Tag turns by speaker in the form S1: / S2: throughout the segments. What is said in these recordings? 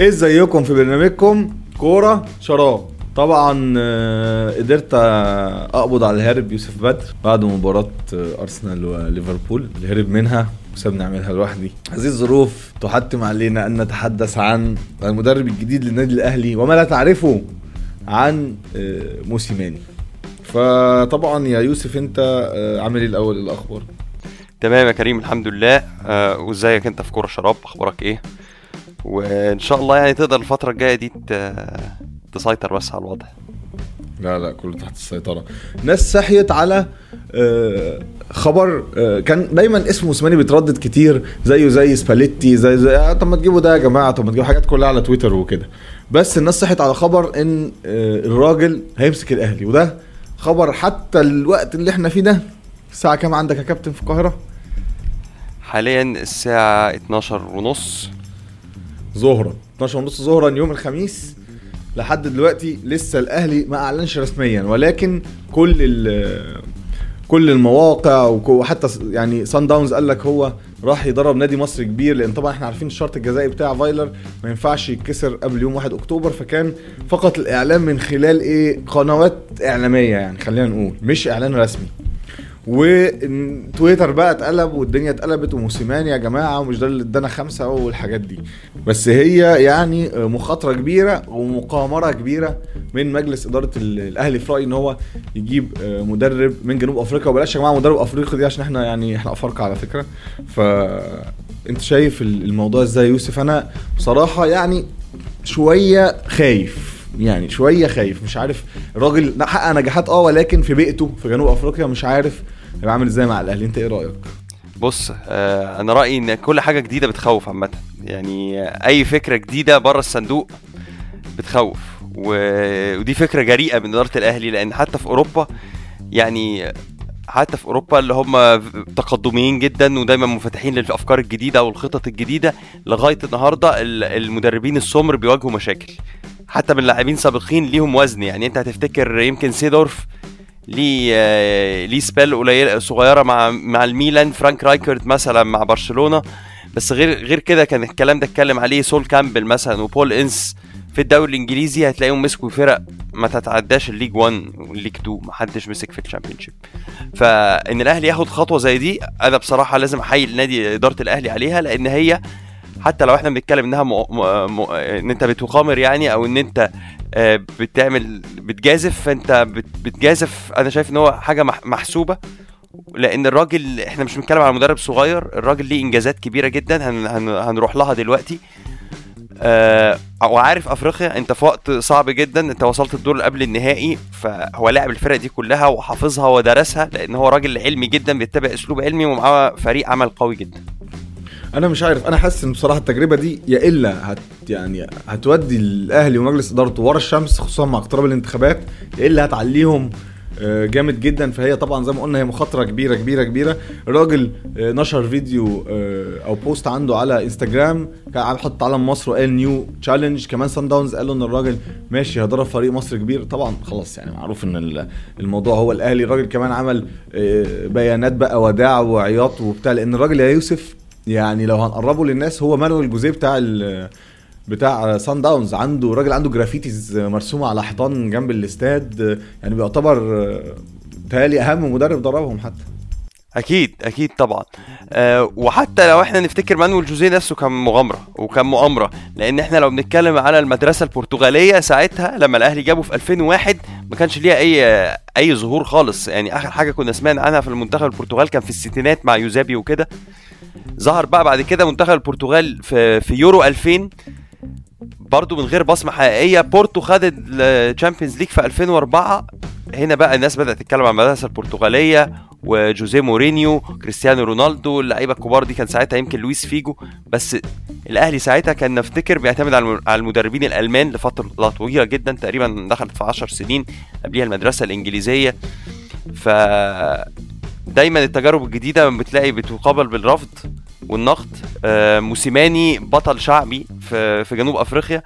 S1: ازيكم في برنامجكم كورة شراب طبعا آه، قدرت أقبض على الهارب يوسف بدر بعد مباراة آه، أرسنال وليفربول. اللي هرب منها وسابني أعملها لوحدي. هذه الظروف تحتم علينا أن نتحدث عن المدرب الجديد للنادي الأهلي وما لا تعرفه عن آه، موسيماني فطبعا يا يوسف أنت آه، عامل إيه الأول؟ إيه الأخبار؟
S2: تمام يا كريم الحمد لله. آه وإزيك أنت في كورة شراب؟ أخبارك إيه؟ وإن شاء الله يعني تقدر الفترة الجاية دي تسيطر بس على الوضع.
S1: لا لا كله تحت السيطرة. ناس صحيت على آه، خبر آه، كان دايما اسمه موسيماني بيتردد كتير زيه زي سباليتي زي زي آه، طب ما تجيبوا ده يا جماعة طب ما تجيبوا حاجات كلها على تويتر وكده. بس الناس صحت على خبر إن الراجل هيمسك الأهلي وده خبر حتى الوقت اللي إحنا فيه ده. الساعة كام عندك يا كابتن في القاهرة؟
S2: حاليا الساعة 12 ونص.
S1: ظهرا. 12 ونص ظهرا يوم الخميس. لحد دلوقتي لسه الأهلي ما أعلنش رسميا ولكن كل كل المواقع وحتى يعني سان داونز قال لك هو راح يدرب نادي مصر كبير لأن طبعا إحنا عارفين الشرط الجزائي بتاع فايلر ما ينفعش يتكسر قبل يوم 1 أكتوبر فكان فقط الإعلام من خلال إيه؟ قنوات إعلامية يعني خلينا نقول مش إعلان رسمي. وتويتر بقى اتقلب والدنيا اتقلبت وموسيماني يا جماعة ومش ده اللي ادانا خمسة والحاجات دي. بس هي يعني مخاطرة كبيرة ومقامرة كبيرة من مجلس إدارة ال- الأهلي في رأيي إن هو يجيب مدرب من جنوب أفريقيا. وبلاش يا جماعة مدرب أفريقي دي عشان إحنا يعني إحنا أفارقة على فكرة. ف أنت شايف الموضوع إزاي يوسف؟ أنا بصراحة يعني شوية خايف يعني شوية خايف. مش عارف الراجل حقق نجاحات آه ولكن في بيئته في جنوب أفريقيا مش عارف هيبقى عامل إزاي مع الأهلي؟ أنت إيه رأيك؟
S2: بص آه أنا رأيي إن كل حاجة جديدة بتخوف عامة. يعني أي فكرة جديدة بره الصندوق بتخوف. و... ودي فكرة جريئة من إدارة الأهلي لأن حتى في أوروبا يعني حتى في أوروبا اللي هم تقدميين جدا ودايما منفتحين للأفكار الجديدة والخطط الجديدة لغاية النهارده ال- المدربين السمر بيواجهوا مشاكل. حتى من لاعبين سابقين ليهم وزن. يعني أنت هتفتكر يمكن سيدورف ليه آه، ليه سبيل قليله صغيرة مع مع الميلان فرانك رايكارد مثلا مع برشلونة. بس غير غير كده كان الكلام ده اتكلم عليه سول كامبل مثلا وبول إنس في الدوري الإنجليزي. هتلاقيهم مسكوا فرق ما تتعداش ال League 1 وال League 2 ما حدش مسك في ال Championship فإن الأهلي ياخد خطوة زي دي أنا بصراحة لازم أحيي النادي إدارة الأهلي عليها لأن هي حتى لو إحنا بنتكلم إنها م... م... م... إن أنت بتقامر يعني أو إن أنت بتعمل بتجازف فأنت بت... بتجازف. أنا شايف إن هو حاجة مح... محسوبة لأن الراجل إحنا مش بنتكلم على مدرب صغير الراجل ليه إنجازات كبيرة جدا هن... هن... هنروح لها دلوقتي. آه وعارف أفريقيا أنت في وقت صعب جدا أنت وصلت الدور قبل النهائي فهو لاعب الفرق دي كلها وحافظها ودرسها لأن هو راجل علمي جدا بيتبع أسلوب علمي ومعاه فريق عمل قوي جدا.
S1: أنا مش عارف أنا حاسس إن بصراحة التجربة دي يا إلا هت يعني هتودي الأهلي ومجلس ادارته ورا الشمس خصوصا مع اقتراب الانتخابات يا إلا هتعليهم آه، جامد جدا. فهي طبعا زي ما قلنا هي مخاطرة كبيرة كبيرة كبيرة. الراجل آه، نشر فيديو آه، أو بوست عنده على إنستجرام كان حط علم مصر وقال new challenge كمان صن داونز قالوا إن الراجل ماشي هيدرب فريق مصر كبير. طبعا خلاص يعني معروف إن ال- الموضوع هو الأهلي. الراجل كمان عمل بيانات بقى وداع وعياط وبتاع لأن الراجل يا يوسف يعني لو هنقربه للناس هو مانويل جوزيه بتاع بتاع صن داونز عنده راجل عنده graffitis مرسومه على حيطان جنب الاستاد. يعني بيعتبر تهيألي أهم مدرب دربهم حتى.
S2: أكيد أكيد طبعا. أه وحتى لو إحنا نفتكر مانويل جوزيه نفسه كان مغامرة وكان مؤامرة. لأن إحنا لو بنتكلم على المدرسة البرتغالية ساعتها لما الأهلي جابه في 2001 ما كانش ليها أي أي ظهور خالص. يعني آخر حاجة كنا سمعنا عنها في المنتخب البرتغال كان في الستينات مع أوزيبيو وكده. ظهر بقى بعد كده منتخب البرتغال في في يورو 2000 برضو من غير بصمة حقيقية. بورتو خدت ال Champions League في 2004 هنا بقى الناس بدأت تتكلم عن المدرسة البرتغالية وجوزيه مورينيو كريستيانو رونالدو اللعيبة الكبار دي كان ساعتها يمكن لويس فيجو. بس الأهلي ساعتها كان نفتكر بيعتمد على المدربين الألمان لفترة طويلة جدا تقريبا دخلت في 10 سنين قبليها المدرسة الإنجليزية. ف دايما التجارب الجديدة بتلاقي بتقابل بالرفض والنقد. آه، موسيماني بطل شعبي في في جنوب أفريقيا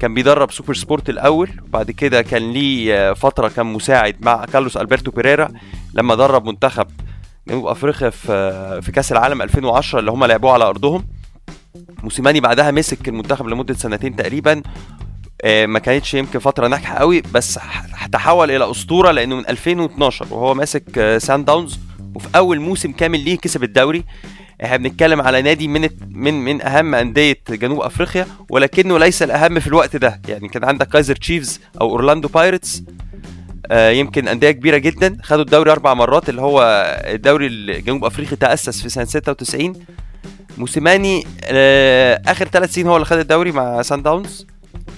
S2: كان بيدرب سوبر سبورت الأول. وبعد كده كان ليه آه، فترة كان مساعد مع كارلوس ألبرتو بيريرا لما درب منتخب جنوب أفريقيا في في كأس العالم 2010 اللي هم لعبوه على أرضهم. موسيماني بعدها مسك المنتخب لمدة سنتين تقريبا. آه، ما كانتش يمكن فترة ناجحة قوي بس تحول إلى أسطورة لأنه من 2012 وهو ماسك آه، صن داونز وفي أول موسم كامل ليه كسب الدوري. إحنا بنتكلم على نادي من من من أهم أندية جنوب أفريقيا ولكنه ليس الأهم في الوقت ده. يعني كان عندك كايزر تشيفز أو اورلاندو بايرتس آه، يمكن أندية كبيرة جدا. خدوا الدوري أربع مرات اللي هو الدوري الجنوب أفريقي تأسس في سنة 96 موسيماني آه، آخر ثلاث سنين هو اللي خد الدوري مع سان داونز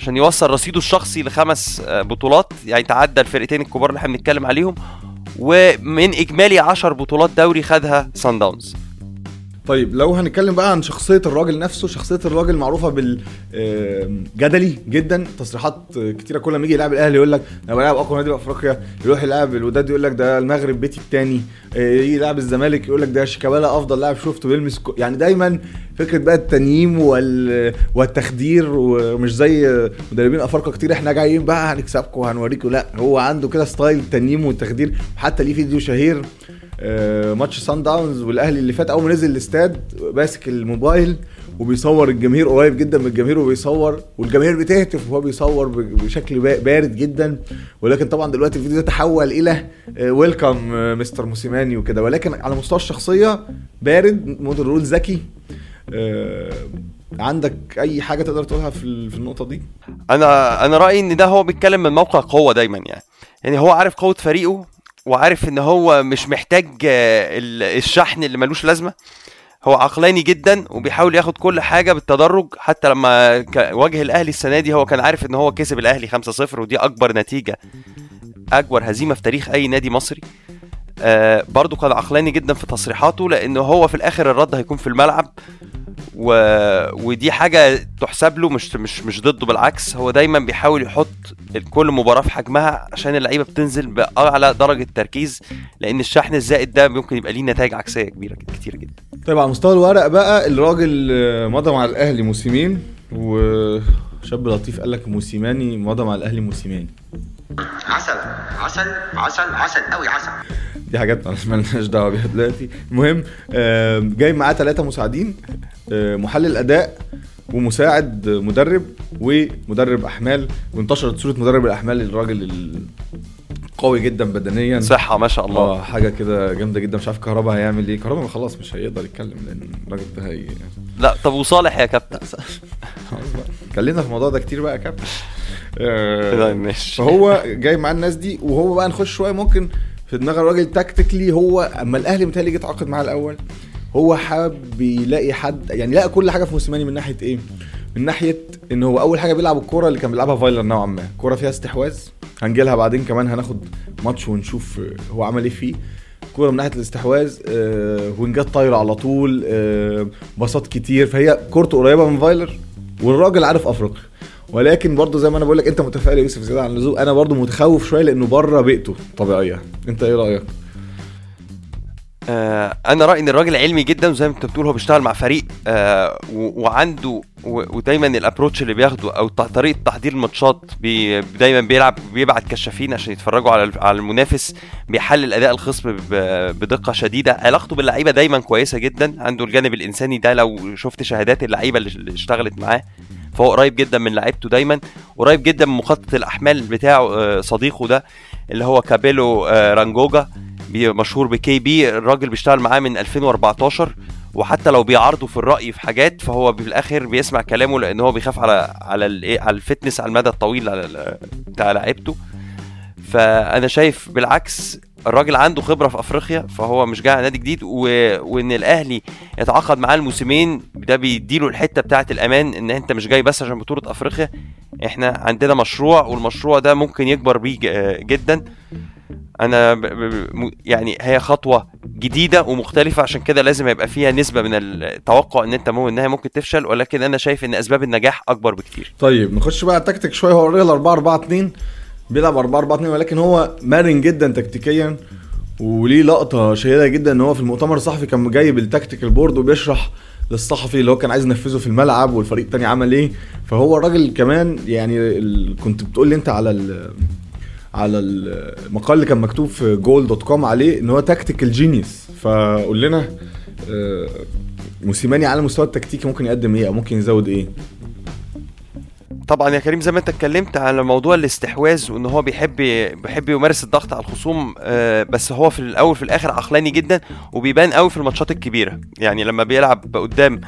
S2: عشان يوصل رصيده الشخصي لخمس آه، بطولات. يعني تعدى الفرقتين الكبار اللي إحنا بنتكلم عليهم. ومن إجمالي 10 بطولات دوري خدها سان داونز
S1: طيب لو هنتكلم بقى عن شخصية الراجل نفسه شخصية الراجل معروفة بالجدلي جدا. تصريحات كتيرة كل ما يجي يلعب الأهلي يقول لك أنا بلعب أقوى نادي في أفريقيا يروح يلعب الوداد يقول لك ده المغرب بيتي التاني. يجي يلعب الزمالك يقول لك ده شيكابالا أفضل لاعب شفته بيلمس يعني دايما فكرة بقى التنييم وال... والتخدير ومش زي مدربين أفارقة كتير. إحنا جايين بقى هنكسبكم وهنوريكم. لا هو عنده كده style تنييم والتخدير حتى ليه فيديو شهير آه، ماتش صن داونز والأهلي اللي فات أول ما نزل الاستاد ماسك الموبايل وبيصور الجماهير قريب جدا من الجماهير وبيصور والجماهير بتهتف وهو بيصور بشكل با- بارد جدا. ولكن طبعا دلوقتي الفيديو ده تحول إلى ويلكم مستر موسيماني وكده. ولكن على مستوى الشخصية بارد ممكن نقول ذكي. آه، عندك أي حاجة تقدر تقولها في النقطة دي؟
S2: أنا أنا رأيي إن ده هو بيتكلم من موقع قوة دايما يعني. يعني هو عارف قوة فريقه وعارف إن هو مش محتاج آه، ال- الشحن اللي ملوش لازمة. هو عقلاني جدا وبيحاول ياخد كل حاجة بالتدرج. حتى لما واجه الأهلي السنة دي هو كان عارف إن هو كسب الأهلي 5-0 ودي أكبر نتيجة أكبر هزيمة في تاريخ أي نادي مصري. آه برضو كان عقلاني جدا في تصريحاته لأنه هو في الآخر الرد هيكون في الملعب. و... ودي حاجة تحسب له مش مش مش ضده بالعكس هو دايما بيحاول يحط كل مباراة في حجمها عشان اللعيبة بتنزل بأعلى درجة تركيز لأن الشحن الزائد ده ممكن يبقى ليه نتائج عكسية كبيرة كتير جدا.
S1: طيب على مستوى الورق بقى الراجل مضى مع الأهلي موسمين وشاب لطيف قال لك موسيماني مضى مع الأهلي موسيماني
S3: عسل عسل عسل عسل قوي عسل.
S1: دي حاجات مالناش دعوة بيها دلوقتي. المهم جاي معاه ثلاثة مساعدين. محلل أداء ومساعد مدرب ومدرب أحمال وانتشرت صورة مدرب الأحمال الراجل القوي جدا بدنيا.
S2: صحة ما شاء الله.
S1: آه حاجة كده جامدة جدا. مش عارف كهربا هيعمل إيه. كهربا خلاص مش هيقدر يتكلم لأن الراجل ده هي
S2: لا طب وصالح يا كابتن؟
S1: اتكلمنا في الموضوع ده كتير بقى يا كابتن. آه،
S2: طيب ماشي.
S1: فهو جاي مع الناس دي وهو بقى نخش شوية ممكن في دماغ الراجل tactically هو أما الأهلي متهيألي جه اتعاقد معاه الأول. هو حابب يلاقي حد يعني لقى كل حاجة في موسيماني من ناحية إيه؟ من ناحية إن هو أول حاجة بيلعب الكورة اللي كان بيلعبها فايلر نوعا ما، كورة فيها استحواذ. هنجي لها بعدين كمان هناخد ماتش ونشوف آه، هو عمل إيه فيه. كورة من ناحية الاستحواذ آه، وينجات طايرة على طول آه، باصات كتير. فهي كورته قريبة من فايلر والراجل عارف أفريقيا. ولكن برضه زي ما أنا بقول لك أنت متفائل يا يوسف زيادة عن اللزوم. أنا برضه متخوف شوية لأنه بره بيئته طبيعية. أنت إيه رأيك؟
S2: آه أنا رايي إن الراجل علمي جدا وزي ما أنت بتقول هو بيشتغل مع فريق آه وعنده ودايما ال approach اللي بياخده أو طريقة تحضير الماتشات بي دايما بيلعب بيبعت كشافين عشان يتفرجوا على على المنافس بيحلل أداء الخصم بدقة شديدة. علاقته باللعيبة دايما كويسة جدا. عنده الجانب الإنساني ده لو شفت شهادات اللعيبة اللي اشتغلت معاه فهو قريب جدا من لعيبته دايما. قريب جدا من مخطط الأحمال بتاعه آه، صديقه ده اللي هو كابيلو آه، رانجوجا. مشهور ب KB. الراجل بيشتغل معاه من 2014 وحتى لو بيعارضه في الرأي في حاجات فهو في الآخر بيسمع كلامه لأن هو بيخاف على على الايه على ال fitness على المدى الطويل على بتاع لعيبته. فأنا شايف بالعكس الراجل عنده خبرة في أفريقيا فهو مش جاي على نادي جديد و... وإن الأهلي يتعاقد معاه الموسمين ده بيديله الحتة بتاعه الأمان إن أنت مش جاي بس عشان بطولة أفريقيا. إحنا عندنا مشروع والمشروع ده ممكن يكبر بيه جدا. أنا ب... ب... يعني هي خطوة جديدة ومختلفة عشان كده لازم يبقى فيها نسبة من التوقع إن أنت مو إنها ممكن تفشل ولكن أنا شايف إن أسباب النجاح أكبر بكتير.
S1: طيب نخش بقى التكتيك شوية. هو الراجل 4 4 2 بيلعب 4 4 2 ولكن هو مرن جدا تكتيكيا وليه لقطة شهيرة جدا إن هو في المؤتمر الصحفي كان جايب ال tactical board وبيشرح للصحفي اللي هو كان عايز ينفذه في الملعب والفريق التاني عمل إيه. فهو الراجل كمان يعني ال... كنت بتقول لي أنت على ال... على المقال اللي كان مكتوب في Goal dot com عليه إن هو tactical genius فقول لنا آه، موسيماني على المستوى التكتيكي ممكن يقدم إيه أو ممكن يزود إيه؟
S2: طبعا يا كريم زي ما أنت اتكلمت على موضوع الاستحواذ وإن هو بيحب بيحب يمارس الضغط على الخصوم آه، بس هو في الأول في الآخر عقلاني جدا وبيبان قوي في الماتشات الكبيرة. يعني لما بيلعب قدام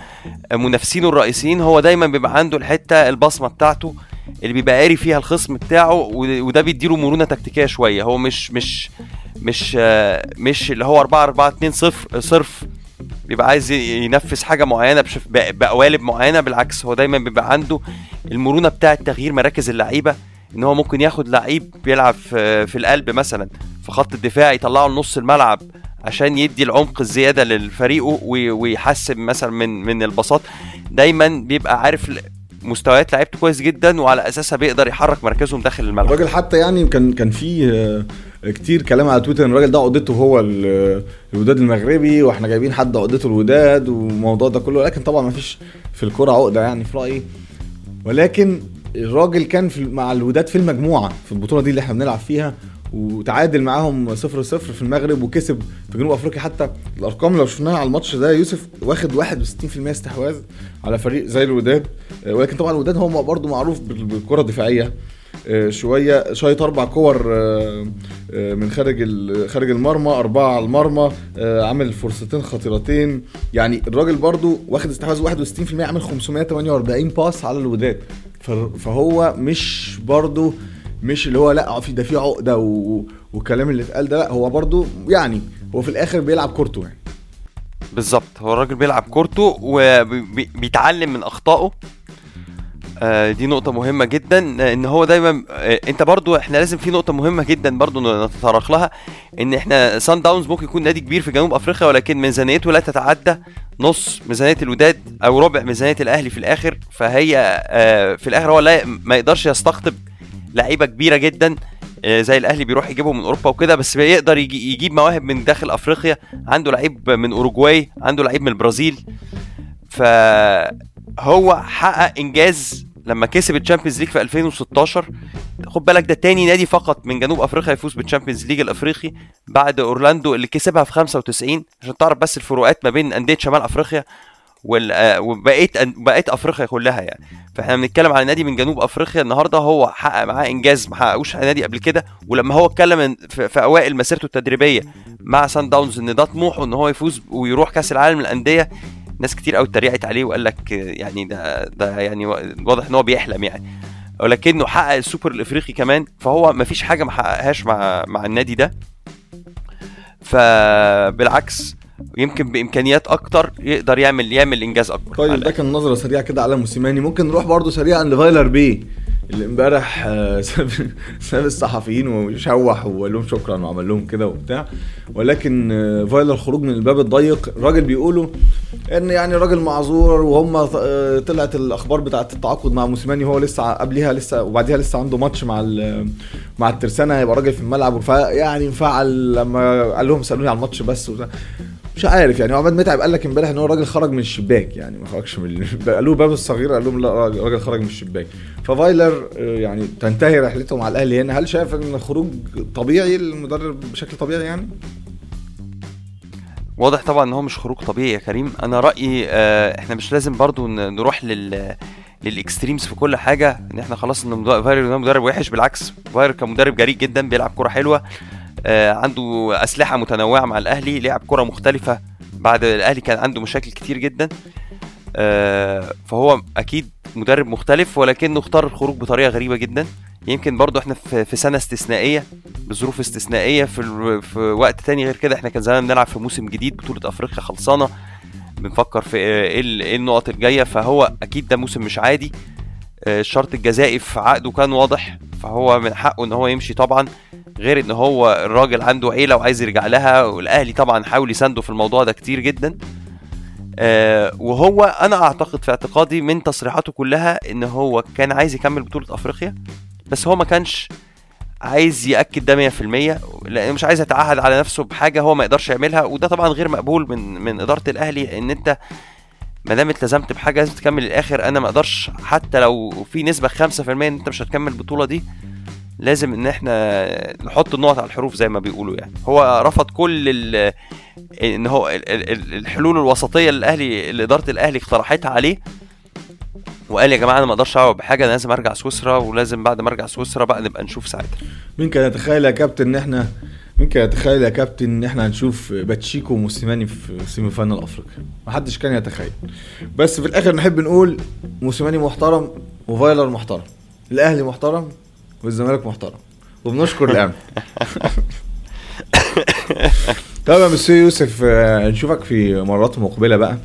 S2: منافسينه الرئيسيين هو دايما بيبقى عنده الحتة البصمة بتاعته اللي بيبقى قاري فيها الخصم بتاعه وده بيديله مرونة تكتيكية شوية. هو مش مش مش آه، مش اللي هو 4 4 2 0 صرف. بيبقى عايز ينفذ حاجة معينة بقوالب معينة. بالعكس هو دايما بيبقى عنده المرونة بتاعة تغيير مراكز اللعيبة إن هو ممكن ياخد لعيب بيلعب في, القلب مثلا في خط الدفاع يطلعه لنص الملعب عشان يدي العمق الزيادة لفريقه وي- ويحسن مثلا من من البساط دايما بيبقى عارف مستويات لعيبته كويس جدا وعلى أساسها بيقدر يحرك مركزهم داخل الملعب.
S1: الراجل حتى يعني كان كان في آه، كتير كلام على تويتر إن الراجل ده عقدته هو ال- الوداد المغربي وإحنا جايبين حد عقدته الوداد والموضوع ده كله. لكن طبعا ما فيش في الكوره عقدة يعني في رأيي. ولكن الراجل كان في مع الوداد في المجموعة في البطولة دي اللي إحنا بنلعب فيها. وتعادل معاهم 0 0 في المغرب وكسب في جنوب أفريقيا. حتى الأرقام لو شفناها على الماتش ده يوسف واخد 61% استحواذ على فريق زي الوداد. آه، ولكن طبعا الوداد هو برضه معروف بال- بالكرة الدفاعية. آه، شوية شايط أربع كور آه، من خارج خارج المرمى أربعة على المرمى عامل فرصتين خطيرتين. يعني الراجل برضو واخد استحواذ 61% عامل 548 باس على الوداد. فهو مش برضو مش اللي هو لا في ده في عقدة و... والكلام اللي اتقال ده لا هو برضو يعني هو في الآخر بيلعب كورته يعني.
S2: بالظبط هو الراجل بيلعب كورته وبيتعلم من أخطائه. آه، دي نقطة مهمة جدا إن هو دايما آه، أنت برضو إحنا لازم في نقطة مهمة جدا برضو نتطرق لها إن إحنا سان داونز ممكن يكون نادي كبير في جنوب أفريقيا ولكن ميزانيته لا تتعدى نص ميزانية الوداد أو ربع ميزانية الأهلي في الآخر فهي آه، في الآخر هو لا ما يقدرش يستقطب لعيبة كبيرة جدا آه، زي الأهلي بيروح يجيبهم من أوروبا وكده بس بيقدر يجي يجيب مواهب من داخل أفريقيا. عنده لعيب من اوروجواي عنده لعيب من البرازيل. فهو حقق إنجاز لما كسب ال Champions League في 2016 خد بالك ده تاني نادي فقط من جنوب أفريقيا يفوز بال Champions League الأفريقي بعد أورلاندو اللي كسبها في 95 عشان تعرف بس الفروقات ما بين أندية شمال أفريقيا آه، وبقيه أن- بقيه أفريقيا كلها يعني. فإحنا بنتكلم على نادي من جنوب أفريقيا النهارده هو حقق معاه إنجاز ما حققوش نادي قبل كده ولما هو اتكلم في, أوائل مسيرته التدريبية مع سان داونز إن ده طموحه إن هو يفوز ويروح كأس العالم للأندية ناس كتير قوي اتريقت عليه وقال لك يعني ده ده يعني واضح إن هو بيحلم يعني. ولكنه حقق السوبر الإفريقي كمان فهو ما فيش حاجة ما حققهاش مع مع النادي ده. فبالعكس يمكن بإمكانيات أكتر يقدر يعمل يعمل إنجاز أكبر.
S1: طيب ده كان نظرة سريعة كده على موسيماني. ممكن نروح برضو سريعا لفايلر بي اللي امبارح آه، ساب ساب الصحفيين وشوح وقال لهم شكرا وعمل لهم كده وبتاع. ولكن آه، فايلر خروج من الباب الضيق. الراجل بيقولوا إن يعني راجل معذور وهم آه، طلعت الأخبار بتاعت التعاقد مع موسيماني هو لسه قبلها لسه وبعديها لسه عنده ماتش مع مع الترسانة. هيبقى راجل في الملعب فيعني انفعل لما قال لهم سألوني على الماتش بس وبتاع. مش عارف يعني عماد متعب قال لك امبارح إن هو راجل خرج من الشباك يعني ما خرجش من ال- قالوا باب الصغير قال لهم لا راجل راجل خرج من الشباك. ففايلر آه، يعني تنتهي رحلته مع الأهلي هنا هل شايف إن خروج طبيعي المدرب بشكل طبيعي يعني؟
S2: واضح طبعا إن هو مش خروج طبيعي يا كريم. أنا رأيي آه، إحنا مش لازم برضو نروح لل لل extremes في كل حاجة. إن إحنا خلاص إن فايلر مدرب وحش بالعكس فايلر كان مدرب جريء جدا بيلعب كرة حلوة. عنده أسلحة متنوعة مع الأهلي لعب كرة مختلفة. بعد الأهلي كان عنده مشاكل كتير جدا. آه، فهو أكيد مدرب مختلف ولكنه اختار الخروج بطريقة غريبة جدا. يمكن برضو إحنا في سنة استثنائية بظروف استثنائية في في وقت تاني غير كده إحنا كان زمان بنلعب في موسم جديد بطولة أفريقيا خلصانة. بنفكر في إيه إيه النقط الجاية. فهو أكيد ده موسم مش عادي. آه، الشرط الجزائي في عقده كان واضح. فهو من حقه إن هو يمشي طبعا. غير إن هو الراجل عنده عيلة وعايز يرجع لها والأهلي طبعا حاول يسانده في الموضوع ده كتير جدا. آه، وهو أنا أعتقد في اعتقادي من تصريحاته كلها إن هو كان عايز يكمل بطولة أفريقيا بس هو ما كانش عايز يأكد ده 100% لأنه مش عايز يتعهد على نفسه بحاجة هو ما يقدرش يعملها. وده طبعا غير مقبول من من إدارة الأهلي إن أنت ما دام التزمت بحاجة لازم تكمل للآخر. أنا ما أقدرش حتى لو في نسبة 5% إن أنت مش هتكمل البطولة دي لازم إن إحنا نحط النقط على الحروف زي ما بيقولوا يعني. هو رفض كل إن هو ال- ال- ال- الحلول الوسطية اللي الاهلي اللي إدارة الأهلي اقترحتها عليه. وقال يا جماعة أنا ما أقدرش اعوض بحاجة أنا لازم أرجع سويسرا ولازم بعد ما أرجع سويسرا بقى نبقى نشوف ساعتها.
S1: مين كان يتخيل يا كابتن إن إحنا مين كان يتخيل يا كابتن إن إحنا هنشوف باتشيكو وموسيماني في semi final افريقيا محدش كان يتخيل. بس في الآخر نحب نقول موسيماني محترم وفايلر محترم. الأهلي محترم والزمالك محترم. وبنشكر الاعلام طب يا مسيو يوسف آه، نشوفك في مرات مقبلة بقى.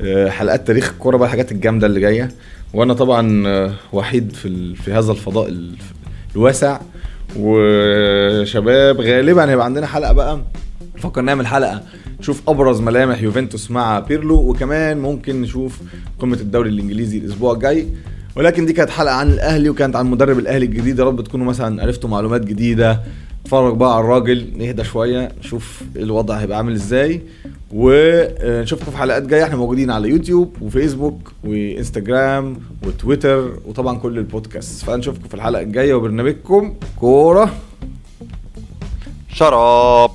S1: آه، حلقات تاريخ الكورة بقى الحاجات الجامدة اللي جاية. وأنا طبعا آه، وحيد في في هذا الفضاء ال- الواسع. وشباب غالبا هيبقى عندنا حلقة بقى. نفكر نعمل حلقة. نشوف أبرز ملامح يوفنتوس مع بيرلو. وكمان ممكن نشوف قمة الدوري الإنجليزي الأسبوع الجاي. ولكن دي كانت حلقة عن الأهلي وكانت عن مدرب الأهلي الجديد. يا رب تكونوا مثلا عرفتوا معلومات جديدة. اتفرج بقى على الراجل نهدى شوية نشوف الوضع هيبقى عامل إزاي. ونشوفكم في حلقات جاية. إحنا موجودين على يوتيوب وفيسبوك وإنستجرام وتويتر وطبعا كل البودكاست. فنشوفكم في الحلقة الجاية. وبرنامجكم كورة.
S2: شراب.